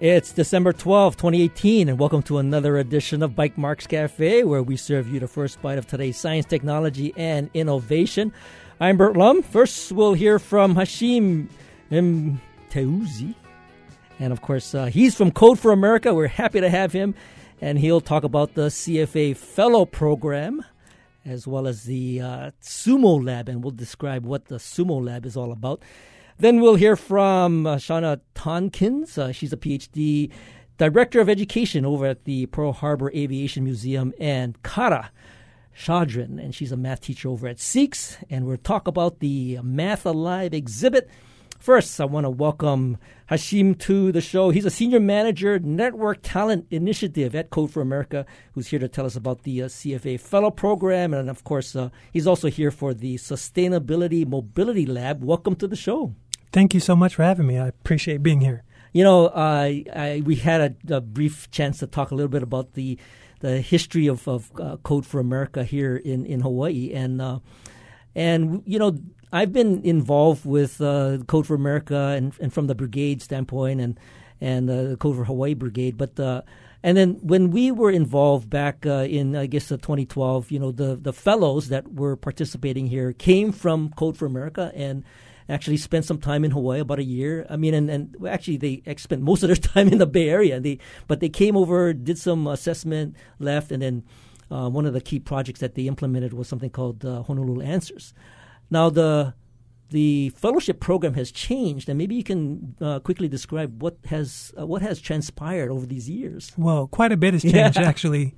It's December 12, 2018, and welcome to another edition of Bytemarks Cafe, where we serve you the first bite of today's science, technology, and innovation. I'm Burt Lum. First, we'll hear from Hashim Mteuzi. And of course, uh, he's from Code for America. We're happy to have him, and he'll talk about the CFA Fellow Program as well as the uh, Sumo Lab, and we'll describe what the Sumo Lab is all about. Then we'll hear from uh, Shauna Tonkins. Uh, she's a PhD Director of Education over at the Pearl Harbor Aviation Museum, and Kara Shadrin, and she's a math teacher over at SEEQS. And we'll talk about the Math Alive exhibit. First, I want to welcome Hashim to the show. He's a senior manager, Network Talent Initiative at Code for America, who's here to tell us about the uh, CFA Fellow Program. And of course, uh, he's also here for the Sustainability Mobility Lab. Welcome to the show. Thank you so much for having me. I appreciate being here. You know, uh, I, we had a, a, brief chance to talk a little bit about the the history of, of uh, Code for America here in, in Hawaii, and uh, and you know, I've been involved with uh, Code for America and, and from the brigade standpoint, and and uh, the Code for Hawaii Brigade, but. Uh, and then when we were involved back in, I guess, the 2012, you know, the, the fellows that were participating here came from Code for America, and actually spent some time in Hawaii, about a year. I mean, and, and actually they spent most of their time in the Bay Area. They but they came over, did some assessment, left, and then uh, one of the key projects that they implemented was something called uh, Honolulu Answers. Now the the fellowship program has changed, and maybe you can uh, quickly describe what has uh, what has transpired over these years. Well, quite a bit has changed, yeah. actually.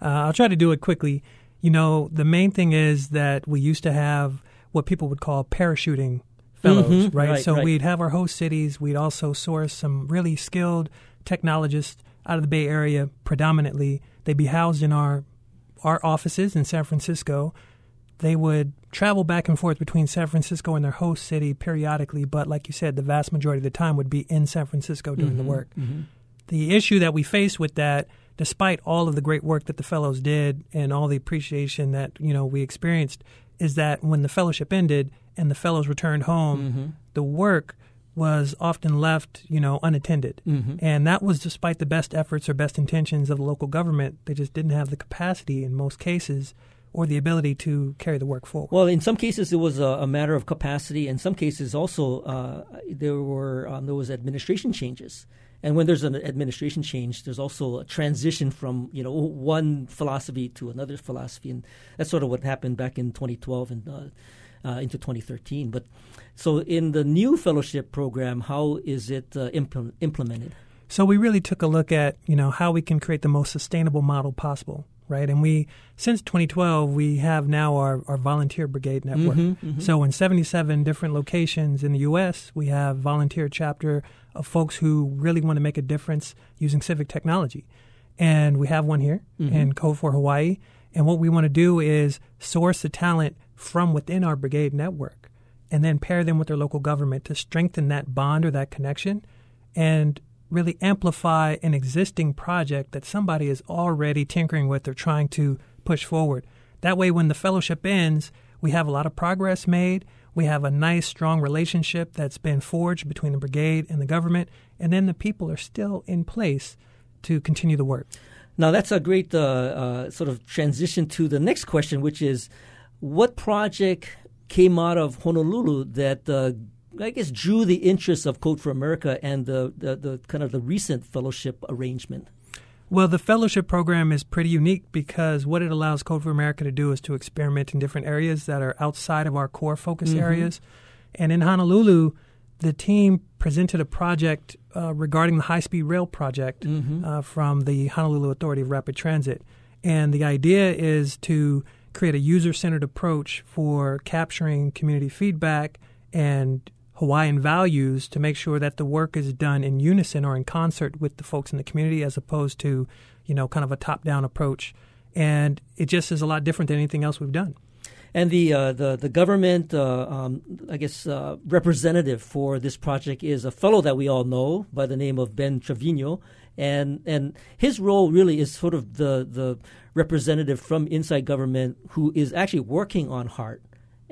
Uh, I'll try to do it quickly. You know, the main thing is that we used to have what people would call parachuting fellows, mm-hmm. right? right? So right. we'd have our host cities. We'd also source some really skilled technologists out of the Bay Area predominantly. They'd be housed in our our offices in San Francisco. They would travel back and forth between San Francisco and their host city periodically, but like you said, the vast majority of the time would be in San Francisco doing mm-hmm. the work. Mm-hmm. The issue that we faced with that, despite all of the great work that the fellows did and all the appreciation that you know we experienced, is that when the fellowship ended, and the fellows returned home, mm-hmm. the work was often left, you know, unattended. Mm-hmm. And that was despite the best efforts or best intentions of the local government. They just didn't have the capacity in most cases or the ability to carry the work forward. Well, in some cases it was a, a matter of capacity. In some cases also uh, there were um, there was administration changes. And when there's an administration change, there's also a transition from you know one philosophy to another philosophy, and that's sort of what happened back in 2012 and uh, uh, into 2013. But so in the new fellowship program, how is it uh, impl- implemented? So we really took a look at you know how we can create the most sustainable model possible, right? And we since 2012 we have now our, our volunteer brigade network. Mm-hmm, mm-hmm. So in 77 different locations in the U.S., we have volunteer chapter of folks who really want to make a difference using civic technology, and we have one here mm-hmm. in Code for Hawaii. And what we want to do is source the talent from within our brigade network and then pair them with their local government to strengthen that bond or that connection and really amplify an existing project that somebody is already tinkering with or trying to push forward. That way, when the fellowship ends, we have a lot of progress made. We have a nice, strong relationship that's been forged between the brigade and the government, and then the people are still in place to continue the work. Now, that's a great uh, uh, sort of transition to the next question, which is what project came out of Honolulu that uh, I guess drew the interest of Code for America and the, the, the, kind of the recent fellowship arrangement? Well, the fellowship program is pretty unique because what it allows Code for America to do is to experiment in different areas that are outside of our core focus mm-hmm. areas. And in Honolulu, the team presented a project uh, regarding the high speed rail project mm-hmm. uh, from the Honolulu Authority of Rapid Transit. And the idea is to create a user centered approach for capturing community feedback and Hawaiian values to make sure that the work is done in unison or in concert with the folks in the community as opposed to, you know, kind of a top down approach. And it just is a lot different than anything else we've done. And the uh, the the government, uh, um, I guess, uh, representative for this project is a fellow that we all know by the name of Ben Trevino, and and his role really is sort of the the representative from inside government who is actually working on HART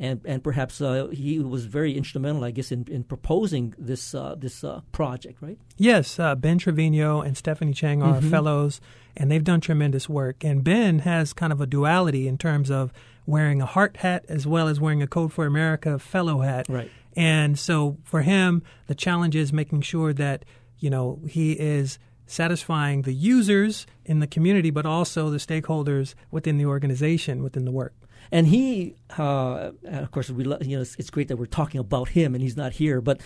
and and perhaps uh, he was very instrumental, I guess, in, in proposing this uh, this uh, project, right? Yes, uh, Ben Trevino and Stephanie Chang are mm-hmm. fellows, and they've done tremendous work. And Ben has kind of a duality in terms of wearing a HART hat as well as wearing a Code for America fellow hat. Right. And so for him, the challenge is making sure that you know he is satisfying the users in the community, but also the stakeholders within the organization, within the work. And he, uh, of course, we you know it's, it's, great that we're talking about him, and he's not here, but.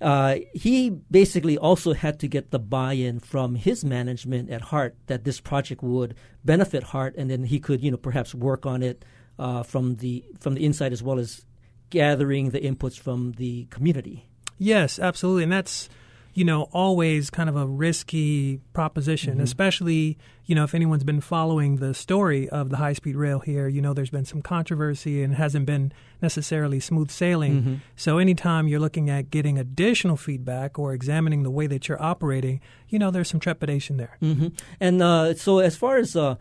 Uh, he basically also had to get the buy-in from his management at HART that this project would benefit HART, and then he could, you know, perhaps work on it uh, from the from the inside as well as gathering the inputs from the community. Yes, absolutely, and that's you know, always kind of a risky proposition, mm-hmm. especially, you know, if anyone's been following the story of the high speed rail here, you know, there's been some controversy and hasn't been necessarily smooth sailing. Mm-hmm. So anytime you're looking at getting additional feedback or examining the way that you're operating, you know, there's some trepidation there. Mm-hmm. And uh, so as far as, uh,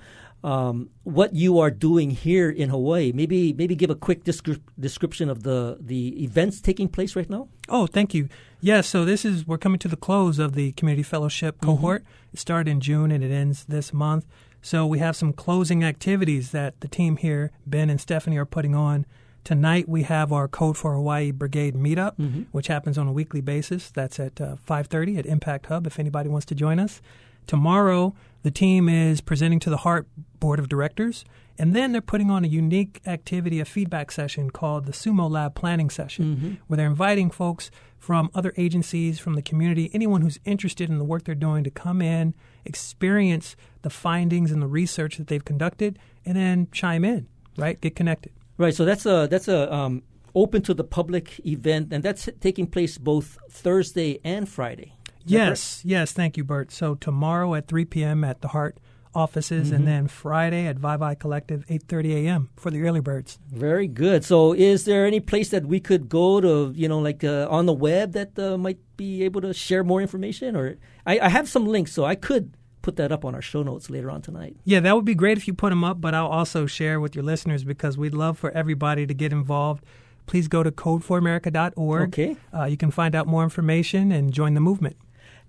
um, what you are doing here in Hawaii. Maybe maybe give a quick descri- description of the the events taking place right now. Oh, thank you. Yes, yeah, so this is we're coming to the close of the community fellowship mm-hmm. cohort. Mm-hmm. It started in June and it ends this month. So we have some closing activities that the team here, Ben and Stephanie, are putting on. Tonight we have our Code for Hawaii Brigade meetup, mm-hmm. which happens on a weekly basis. That's at uh, 5:30 at Impact Hub. If anybody wants to join us, tomorrow the team is presenting to the HART Board of Directors, and then they're putting on a unique activity, a feedback session called the Sumo Lab Planning Session, mm-hmm. where they're inviting folks from other agencies, from the community, anyone who's interested in the work they're doing to come in, experience the findings and the research that they've conducted, and then chime in, right? Get connected. Right. So that's a that's a um, open to the public event, and that's taking place both Thursday and Friday. Yes, yes. Thank you, Burt. So tomorrow at 3 p.m. at the HART offices, mm-hmm. and then Friday at Vivi Collective, 8:30 a.m. for the early birds. Very good. So, is there any place that we could go to, you know, like uh, on the web that uh, might be able to share more information? Or I, I have some links, so I could put that up on our show notes later on tonight. Yeah, that would be great if you put them up, but I'll also share with your listeners because we'd love for everybody to get involved. Please go to codeforamerica.org. Okay. Uh, you can find out more information and join the movement.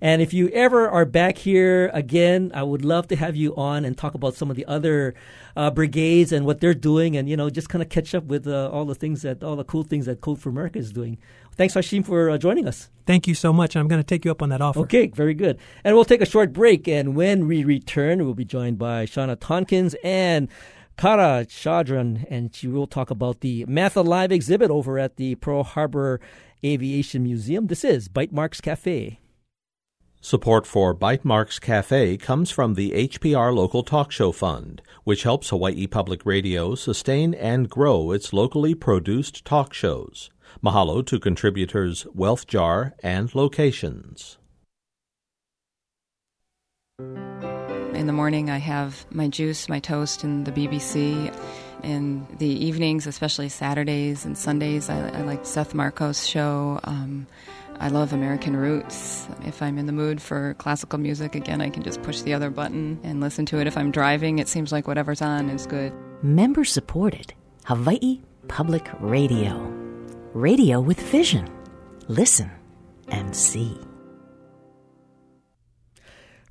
And if you ever are back here again, I would love to have you on and talk about some of the other uh, brigades and what they're doing, and you know, just kind of catch up with uh, all the things that all the cool things that Code for America is doing. Thanks, Hashim, for uh, joining us. Thank you so much. I'm going to take you up on that offer. Okay, very good. And we'll take a short break, and when we return, we'll be joined by Shauna Tonkins and. Kara Chadran, and she will talk about the Math Alive exhibit over at the Pearl Harbor Aviation Museum. This is Bytemarks Cafe. Support for Bytemarks Cafe comes from the HPR Local Talk Show Fund, which helps Hawaii Public Radio sustain and grow its locally produced talk shows. Mahalo to contributors Wealth Jar and Locations. In the morning, I have my juice, my toast, and the BBC. In the evenings, especially Saturdays and Sundays, I, I like Seth Marcos' show. Um, I love American Roots. If I'm in the mood for classical music, again, I can just push the other button and listen to it. If I'm driving, it seems like whatever's on is good. Member supported Hawaii Public Radio. Radio with vision. Listen and see.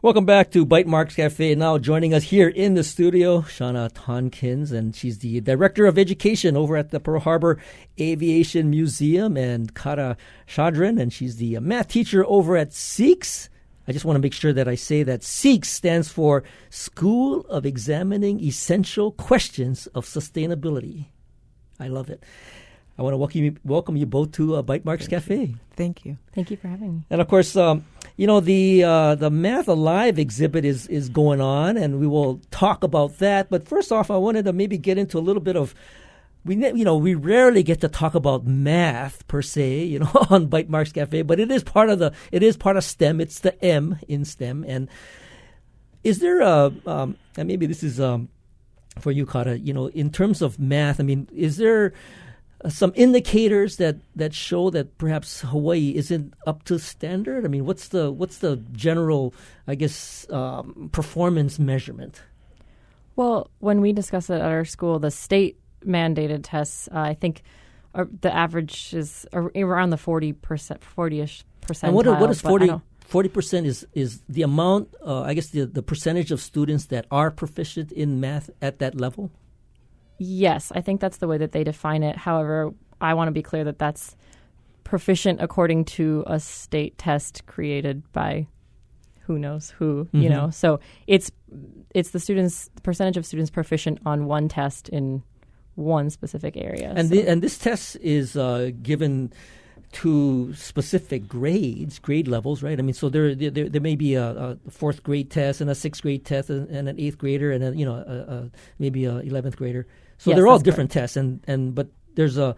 Welcome back to Bytemarks Cafe. Now joining us here in the studio, Shauna Tonkins, and she's the Director of Education over at the Pearl Harbor Aviation Museum, and Kara Chadran, and she's the math teacher over at SEEQS. I just want to make sure that I say that SEEQS stands for School of Examining Essential Questions of Sustainability. I love it. I want to welcome you, welcome you both to uh, Bytemarks Cafe. Thank you. Thank you for having me. And of course, um, you know the uh, the Math Alive exhibit is is going on, and we will talk about that. But first off, I wanted to maybe get into a little bit of we you know we rarely get to talk about math per se, you know, on Bytemarks Cafe, but it is part of the it is part of STEM. It's the M in STEM, and is there a um, and maybe this is um, for you, Kara, you know, in terms of math, I mean, is there some indicators that, that show that perhaps Hawaii isn't up to standard? I mean, what's the what's the general, I guess, um, performance measurement? Well, when we discuss it at our school, the state mandated tests, uh, I think uh, the average is around the 40 percent, 40ish percent. And what, what is 40 percent is is the amount? Uh, I guess the the percentage of students that are proficient in math at that level. Yes, I think that's the way that they define it. However, I want to be clear that that's proficient according to a state test created by who knows who, mm-hmm. you know. So it's it's the students the percentage of students proficient on one test in one specific area. And so. the, and this test is uh, given to specific grades, grade levels, right? I mean, so there there, there may be a, a, fourth grade test and a sixth grade test and, and an eighth grader and a, you know a, a, maybe a eleventh grader. So yes, they're all different correct. tests, and and but there's a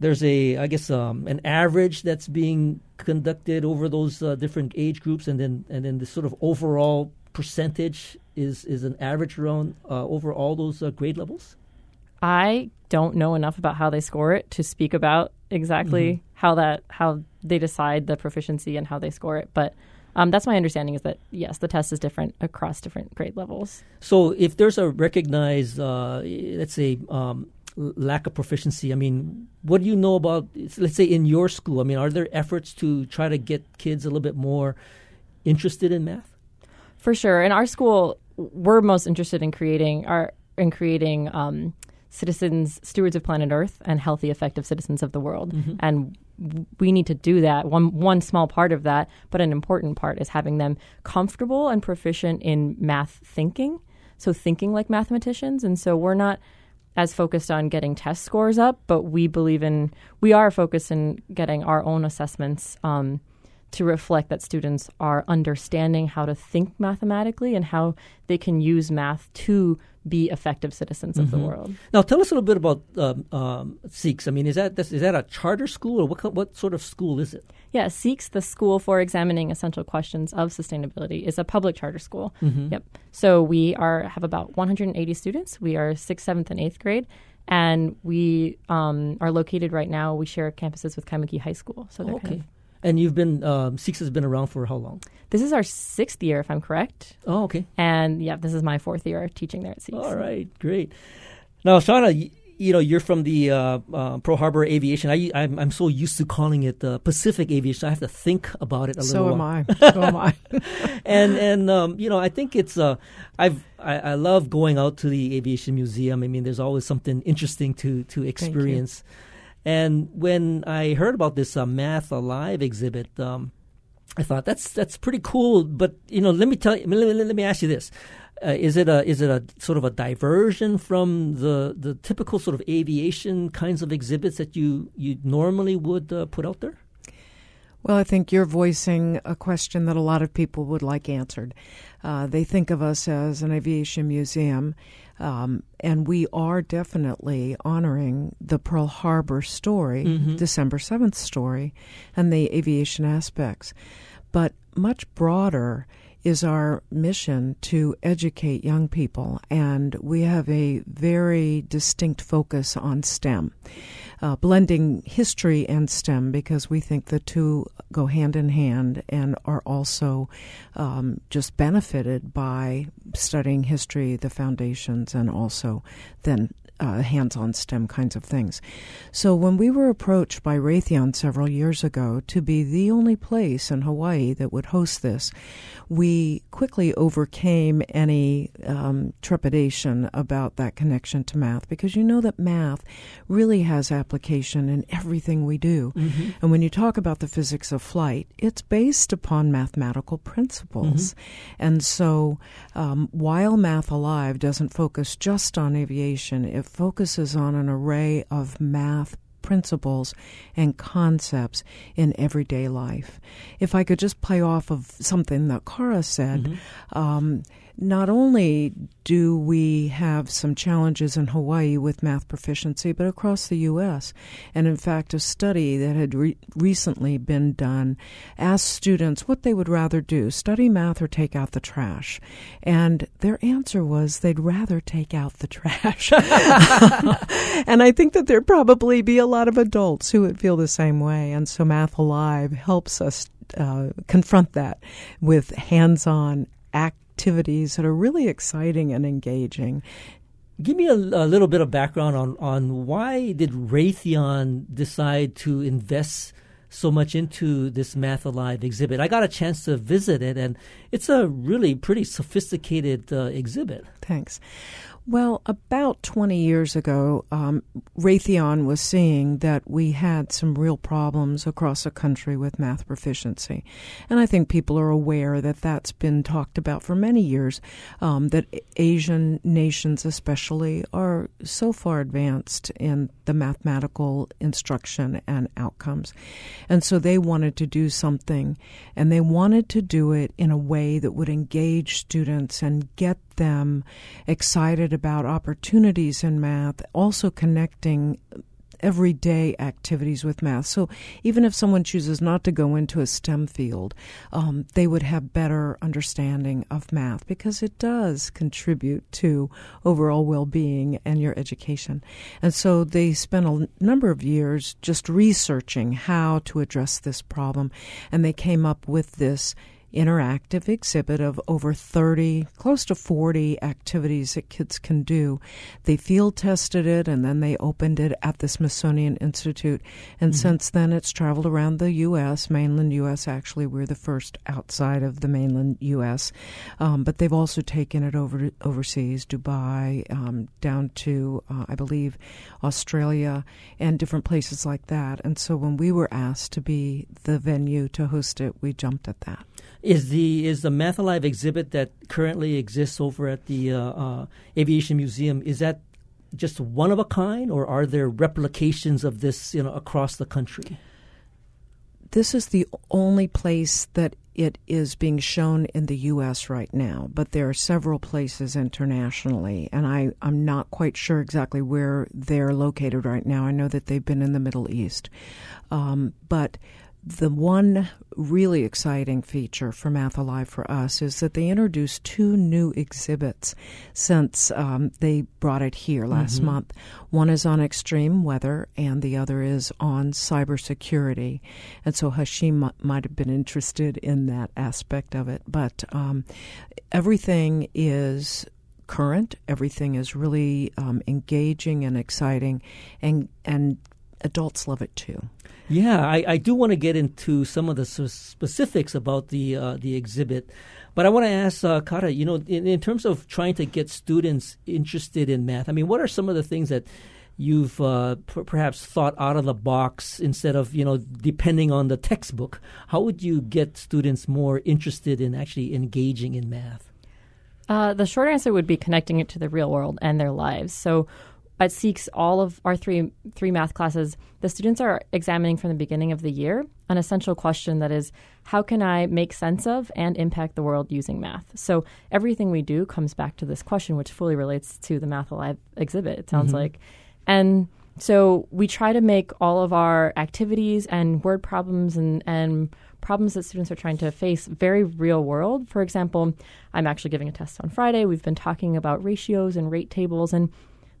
there's a I guess um, an average that's being conducted over those uh, different age groups, and then and then the sort of overall percentage is is an average around uh, over all those uh, grade levels. I don't know enough about how they score it to speak about exactly mm-hmm. how that how they decide the proficiency and how they score it, but. Um, that's my understanding is that yes, the test is different across different grade levels. So if there's a recognized, uh, let's say, um, lack of proficiency, I mean, what do you know about, let's say, in your school? I mean, are there efforts to try to get kids a little bit more interested in math? For sure. In our school, we're most interested in creating our in creating um, citizens, stewards of planet Earth, and healthy, effective citizens of the world. Mm-hmm. And we need to do that. One one small part of that, but an important part is having them comfortable and proficient in math thinking. So thinking like mathematicians. And so we're not as focused on getting test scores up, but we believe in we are focused in getting our own assessments. Um, to reflect that students are understanding how to think mathematically and how they can use math to be effective citizens mm-hmm. of the mm-hmm. world. Now, tell us a little bit about um, um, SEEQS. I mean, is that is that a charter school, or what what sort of school is it? Yeah, SEEQS, the School for Examining Essential Questions of Sustainability, is a public charter school. Mm-hmm. Yep. So we are have about 180 students. We are sixth, seventh, and eighth grade. And we um, are located right now. We share campuses with Kaimuki High School, so they're okay. kind of and you've been um, SEEQS has been around for how long? This is our sixth year, if I'm correct. Oh, okay. And yeah, this is my fourth year teaching there at SEEQS. All right, great. Now, Shauna, you know, you're from the uh, uh, Pearl Harbor Aviation. I, I'm, I'm so used to calling it the Pacific Aviation. I have to think about it a so little. So am I. So am I. and and um, you know, I think it's uh, I've I, I, love going out to the Aviation Museum. I mean, there's always something interesting to to experience. And when I heard about this uh, Math Alive exhibit, um, I thought that's that's pretty cool. But you know, let me tell you, let, let, let me ask you this: uh, is it a is it a sort of a diversion from the the typical sort of aviation kinds of exhibits that you you normally would uh, put out there? Well, I think you're voicing a question that a lot of people would like answered. Uh, they think of us as an aviation museum, um, and we are definitely honoring the Pearl Harbor story, mm-hmm. December 7th story, and the aviation aspects. But much broader is our mission to educate young people, and we have a very distinct focus on STEM uh, blending history and STEM because we think the two go hand in hand and are also um, just benefited by studying history, the foundations, and also then uh, hands on STEM kinds of things. So, when we were approached by Raytheon several years ago to be the only place in Hawaii that would host this, we quickly overcame any um, trepidation about that connection to math because you know that math really has application in everything we do. Mm-hmm. And when you talk about the physics of flight, it's based upon mathematical principles. Mm-hmm. And so um, while Math Alive doesn't focus just on aviation, it focuses on an array of math principles and concepts in everyday life. If I could just play off of something that Kara said, mm-hmm. um, not only do we have some challenges in Hawaii with math proficiency, but across the U.S. And in fact, a study that had re- recently been done asked students what they would rather do study math or take out the trash. And their answer was they'd rather take out the trash. and I think that there'd probably be a lot of adults who would feel the same way. And so Math Alive helps us uh, confront that with hands on act activities that are really exciting and engaging. Give me a, a, little bit of background on, on why did Raytheon decide to invest so much into this Math Alive exhibit? I got a chance to visit it, and it's a really pretty sophisticated uh, exhibit. Thanks. Well, about 20 years ago, um, Raytheon was seeing that we had some real problems across the country with math proficiency. And I think people are aware that that's been talked about for many years, um, that Asian nations, especially, are so far advanced in the mathematical instruction and outcomes. And so they wanted to do something, and they wanted to do it in a way that would engage students and get them excited about opportunities in math, also connecting everyday activities with math. So even if someone chooses not to go into a STEM field, um, they would have better understanding of math because it does contribute to overall well-being and your education. And so they spent a number of years just researching how to address this problem, and they came up with this interactive exhibit of over 30, close to 40 activities that kids can do. They field tested it and then they opened it at the Smithsonian Institute. And mm-hmm. since then, it's traveled around the U.S., mainland U.S. Actually, we're the first outside of the mainland U.S., um, but they've also taken it over overseas, Dubai, um, down to, uh, I believe, Australia, and different places like that. And so when we were asked to be the venue to host it, we jumped at that. Is the is the Math Alive exhibit that currently exists over at the uh, uh, Aviation Museum is that just one of a kind, or are there replications of this you know across the country? This is the only place that it is being shown in the U.S. right now, but there are several places internationally, and I, I'm not quite sure exactly where they're located right now. I know that they've been in the Middle East, um, but the one really exciting feature for Math Alive for us is that they introduced two new exhibits since um, they brought it here last mm-hmm. month. One is on extreme weather, and the other is on cybersecurity. And so Hashim m- might have been interested in that aspect of it. But um, everything is current. Everything is really um, engaging and exciting, and and adults love it too. Yeah, I, I do want to get into some of the specifics about the uh, the exhibit, but I want to ask uh, Kara. You know, in, in, terms of trying to get students interested in math, I mean, what are some of the things that you've uh, p- perhaps thought out of the box instead of you know depending on the textbook? How would you get students more interested in actually engaging in math? Uh, the short answer would be connecting it to the real world and their lives. So at SEEQS, all of our three three math classes, the students are examining from the beginning of the year an essential question that is, how can I make sense of and impact the world using math? So everything we do comes back to this question, which fully relates to the Math Alive exhibit. It sounds mm-hmm. like, and so we try to make all of our activities and word problems and and problems that students are trying to face very real world. For example, I'm actually giving a test on Friday. We've been talking about ratios and rate tables and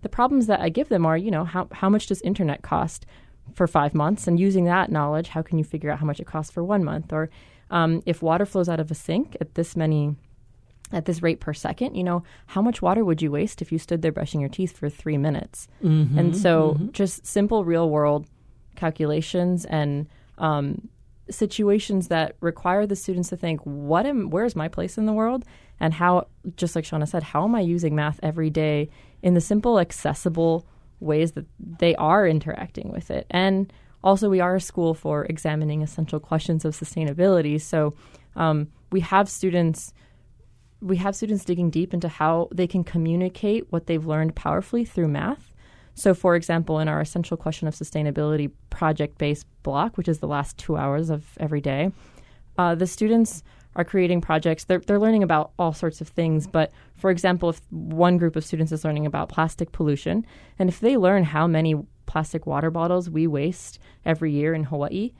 the problems that I give them are, you know, how, how much does internet cost for five months? And using that knowledge, how can you figure out how much it costs for one month? Or um, if water flows out of a sink at this many at this rate per second, you know, how much water would you waste if you stood there brushing your teeth for three minutes? Mm-hmm, and so, mm-hmm. just simple real world calculations and um, situations that require the students to think, what am, where's my place in the world? And how, just like Shauna said, how am I using math every day in the simple, accessible ways that they are interacting with it. And also, we are a school for examining essential questions of sustainability. So um, we have students. We have students digging deep into how they can communicate what they've learned powerfully through math. So, for example, in our essential question of sustainability project based block, which is the last two hours of every day, uh, the students are creating projects. They're, they're learning about all sorts of things. But for example, if one group of students is learning about plastic pollution, and if they learn how many plastic water bottles we waste every year in Hawaii,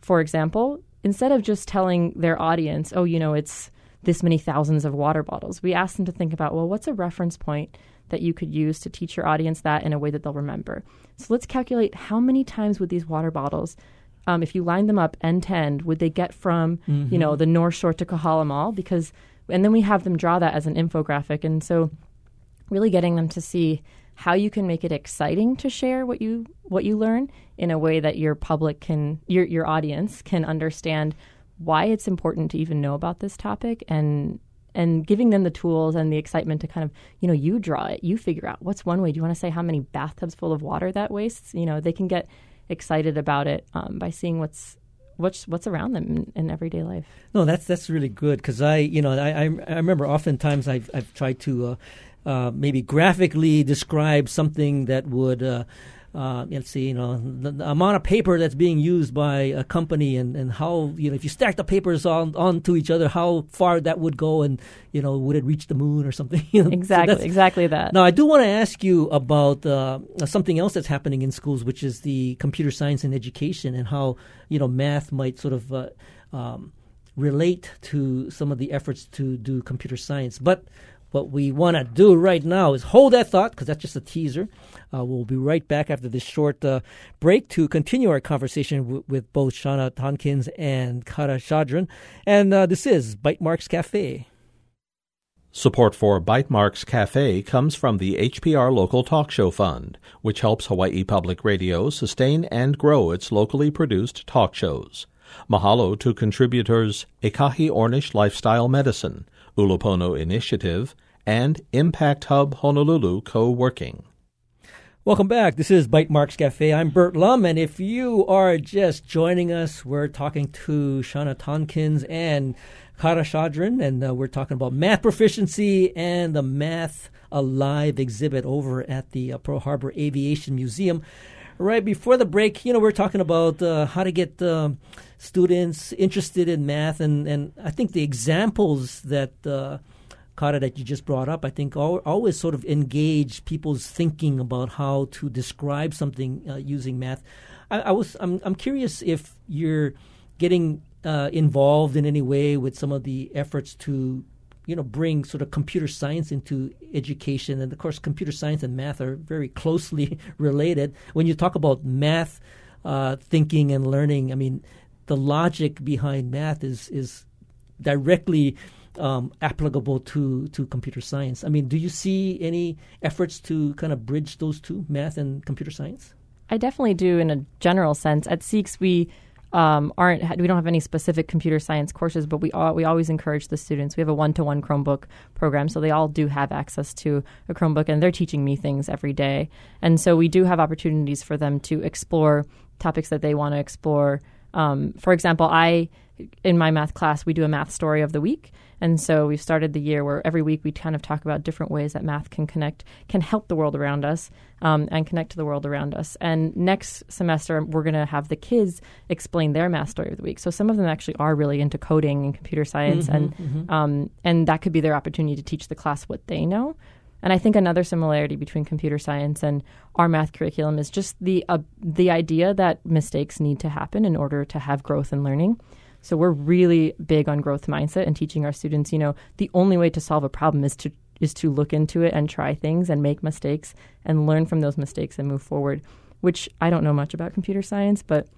for example, instead of just telling their audience, oh, you know, it's this many thousands of water bottles, we ask them to think about, well, what's a reference point that you could use to teach your audience that in a way that they'll remember? So let's calculate how many times would these water bottles um, if you line them up end to end, would they get from mm-hmm. you know the North Shore to Kahala Mall? Because and then we have them draw that as an infographic, and so really getting them to see how you can make it exciting to share what you what you learn in a way that your public can your your audience can understand why it's important to even know about this topic and and giving them the tools and the excitement to kind of you know you draw it you figure out what's one way do you want to say how many bathtubs full of water that wastes you know they can get excited about it um, by seeing what's what's what's around them in, in everyday life. No, that's that's really good because I you know I, I remember oftentimes I've I've tried to uh, uh, maybe graphically describe something that would. Uh, uh, let's see, you know, the, the, amount of paper that's being used by a company and, and how, you know, if you stack the papers on onto each other, how far that would go and, you know, would it reach the moon or something? you know? Exactly, so exactly that. Now, I do want to ask you about uh, something else that's happening in schools, which is the computer science and education and how, you know, math might sort of uh, um, relate to some of the efforts to do computer science. But what we want to do right now is hold that thought because that's just a teaser. Uh, we'll be right back after this short uh, break to continue our conversation w- with both Shauna Tonkins and Kara Shadran. And uh, this is Bytemarks Cafe. Support for Bytemarks Cafe comes from the HPR Local Talk Show Fund, which helps Hawaii Public Radio sustain and grow its locally produced talk shows. Mahalo to contributors Ekahi Ornish Lifestyle Medicine, Ulupono Initiative, and Impact Hub Honolulu co working. Welcome back. This is Bytemarks Cafe. I'm Burt Lum, and if you are just joining us, we're talking to Shauna Tonkins and Kara Shadran, and uh, we're talking about math proficiency and the Math Alive exhibit over at the uh, Pearl Harbor Aviation Museum. Right before the break, you know, we're talking about uh, how to get uh, students interested in math, and, and I think the examples that uh, that you just brought up, I think always sort of engage people's thinking about how to describe something uh, using math. I, I, was I'm I'm curious if you're getting uh, involved in any way with some of the efforts to you know bring sort of computer science into education and of course computer science and math are very closely related when you talk about math uh, thinking and learning i mean the logic behind math is is directly um, applicable to to computer science. I mean, do you see any efforts to kind of bridge those two, math and computer science? I definitely do, in a general sense. At SEEQS, we um, aren't we don't have any specific computer science courses, but we all, we always encourage the students. We have a one to one Chromebook program, so they all do have access to a Chromebook, and they're teaching me things every day. And so we do have opportunities for them to explore topics that they want to explore um, for example, I in my math class we do a math story of the week, and so we've started the year where every week we kind of talk about different ways that math can connect, can help the world around us, um, and connect to the world around us. And next semester we're going to have the kids explain their math story of the week. So some of them actually are really into coding and computer science, mm-hmm, and mm-hmm. Um, and that could be their opportunity to teach the class what they know. And I think another similarity between computer science and our math curriculum is just the uh, the idea that mistakes need to happen in order to have growth and learning. So we're really big on growth mindset and teaching our students, you know, the only way to solve a problem is to is to look into it and try things and make mistakes and learn from those mistakes and move forward. Which I don't know much about computer science, but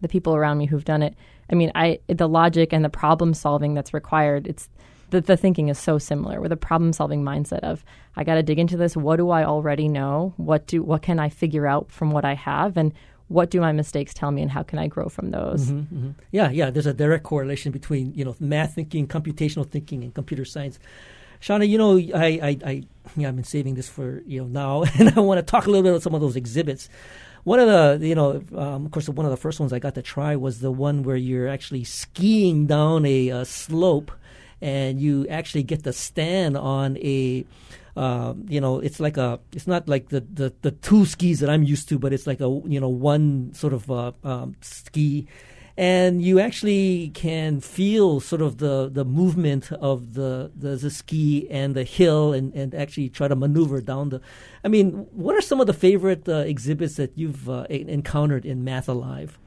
the people around me who've done it, I mean, I the logic and the problem solving that's required, it's the, the thinking is so similar with a problem solving mindset of I got to dig into this. What do I already know? What do what can I figure out from what I have and what do my mistakes tell me and how can I grow from those? Mm-hmm, mm-hmm. Yeah, yeah. There's a direct correlation between you know math thinking, computational thinking, and computer science. Shauna, you know, I, I, I yeah, I've been saving this for you know now, and I want to talk a little bit about some of those exhibits. One of the, you know, um, of course, one of the first ones I got to try was the one where you're actually skiing down a, a slope and you actually get to stand on a uh, you know, it's like a, it's not like the, the, the two skis that I'm used to, but it's like a, you know, one sort of uh, um, ski. And you actually can feel sort of the, the movement of the, the, the ski and the hill and, and actually try to maneuver down the. I mean, what are some of the favorite uh, exhibits that you've uh, encountered in Math Alive?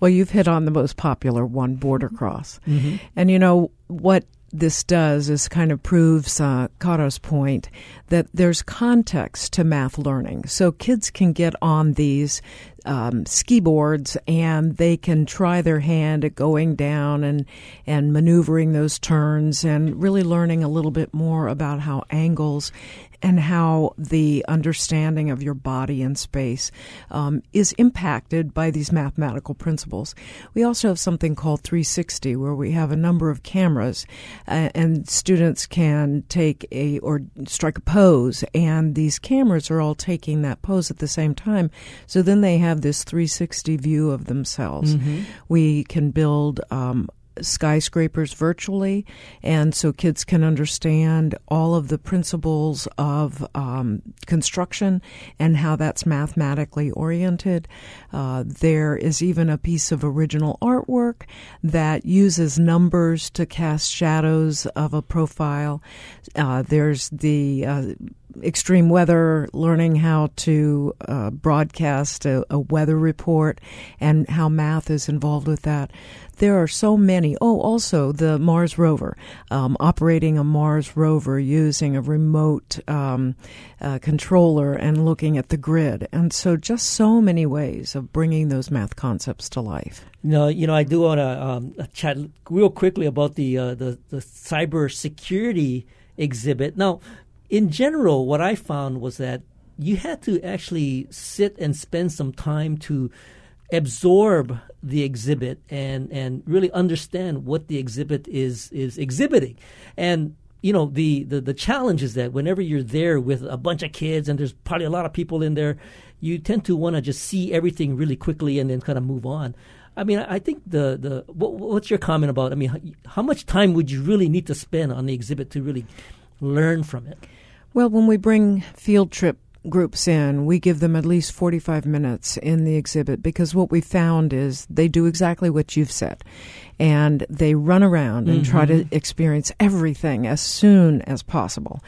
Well, you've hit on the most popular one, Border Cross. Mm-hmm. And you know, what this does is kind of proves uh, Kara's point that there's context to math learning. So kids can get on these um, ski boards and they can try their hand at going down and and maneuvering those turns and really learning a little bit more about how angles and how the understanding of your body and space um, is impacted by these mathematical principles. We also have something called 360, where we have a number of cameras, uh, and students can take a or strike a pose, and these cameras are all taking that pose at the same time. So then they have this 360 view of themselves. Mm-hmm. We can build um, skyscrapers virtually, and so kids can understand all of the principles of um, construction and how that's mathematically oriented. Uh, there is even a piece of original artwork that uses numbers to cast shadows of a profile. Uh, there's the uh, extreme weather, learning how to uh, broadcast a, a, weather report, and how math is involved with that. There are so many. Oh, also the Mars rover, um, operating a Mars rover using a remote um, uh, controller and looking at the grid. And so, just so many ways of bringing those math concepts to life. No, you know, I do want to um, chat real quickly about the, uh, the the cyber security exhibit. Now, in general, what I found was that you had to actually sit and spend some time to absorb the exhibit and and really understand what the exhibit is is exhibiting and you know the, the the challenge is that whenever you're there with a bunch of kids and there's probably a lot of people in there you tend to want to just see everything really quickly and then kind of move on I mean, I think the the what, what's your comment about? I mean, how much time would you really need to spend on the exhibit to really learn from it? Well, when we bring field trip groups in, we give them at least 45 minutes in the exhibit because what we found is they do exactly what you've said. And they run around and mm-hmm. try to mm-hmm. experience everything as soon as possible.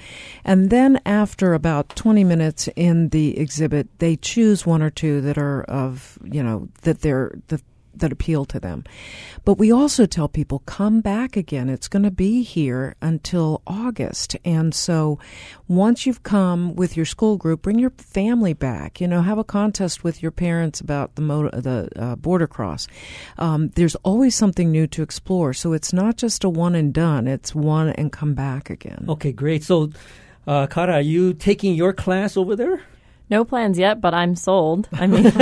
And then after about 20 minutes in the exhibit, they choose one or two that are of, you know, that they're, that that appeal to them. But we also tell people come back again. It's going to be here until August. And so once you've come with your school group, bring your family back. You know, have a contest with your parents about the motor, the uh, border cross. Um, there's always something new to explore. So it's not just a one and done. It's one and come back again. Okay, great. So, uh, Kara, are you taking your class over there? No plans yet, but I'm sold. I mean,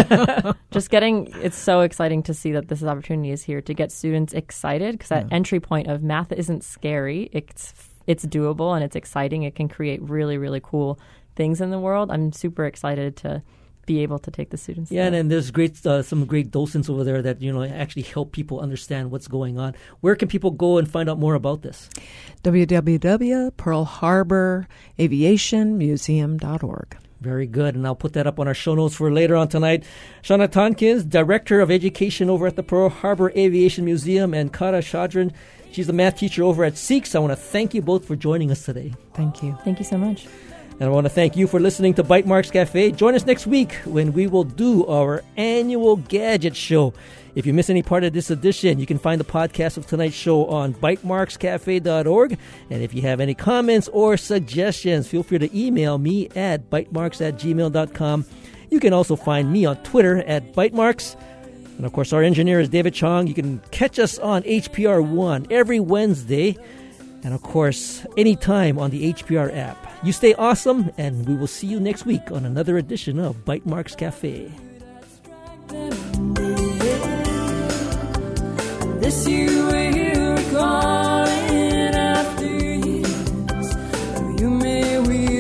just getting it's so exciting to see that this opportunity is here to get students excited because that yeah. entry point of math isn't scary. It's it's doable and it's exciting. It can create really really cool things in the world. I'm super excited to be able to take the students. Yeah, there. and, then there's great uh, some great docents over there that you know actually help people understand what's going on. Where can people go and find out more about this? www.pearlharboraviationmuseum.org. Very good. And I'll put that up on our show notes for later on tonight. Shauna Tonkins, Director of Education over at the Pearl Harbor Aviation Museum, and Kara Shadran, she's the math teacher over at SEEQS. I want to thank you both for joining us today. Thank you. Thank you so much. And I want to thank you for listening to Bytemarks Cafe. Join us next week when we will do our annual gadget show. If you miss any part of this edition, you can find the podcast of tonight's show on bytemarkscafe.org. And if you have any comments or suggestions, feel free to email me at bytemarks at gmail.com. You can also find me on Twitter at bytemarks. And of course, our engineer is David Chong. You can catch us on HPR One every Wednesday. And of course, anytime on the HPR app. You stay awesome, and we will see you next week on another edition of Bytemarks Cafe you may we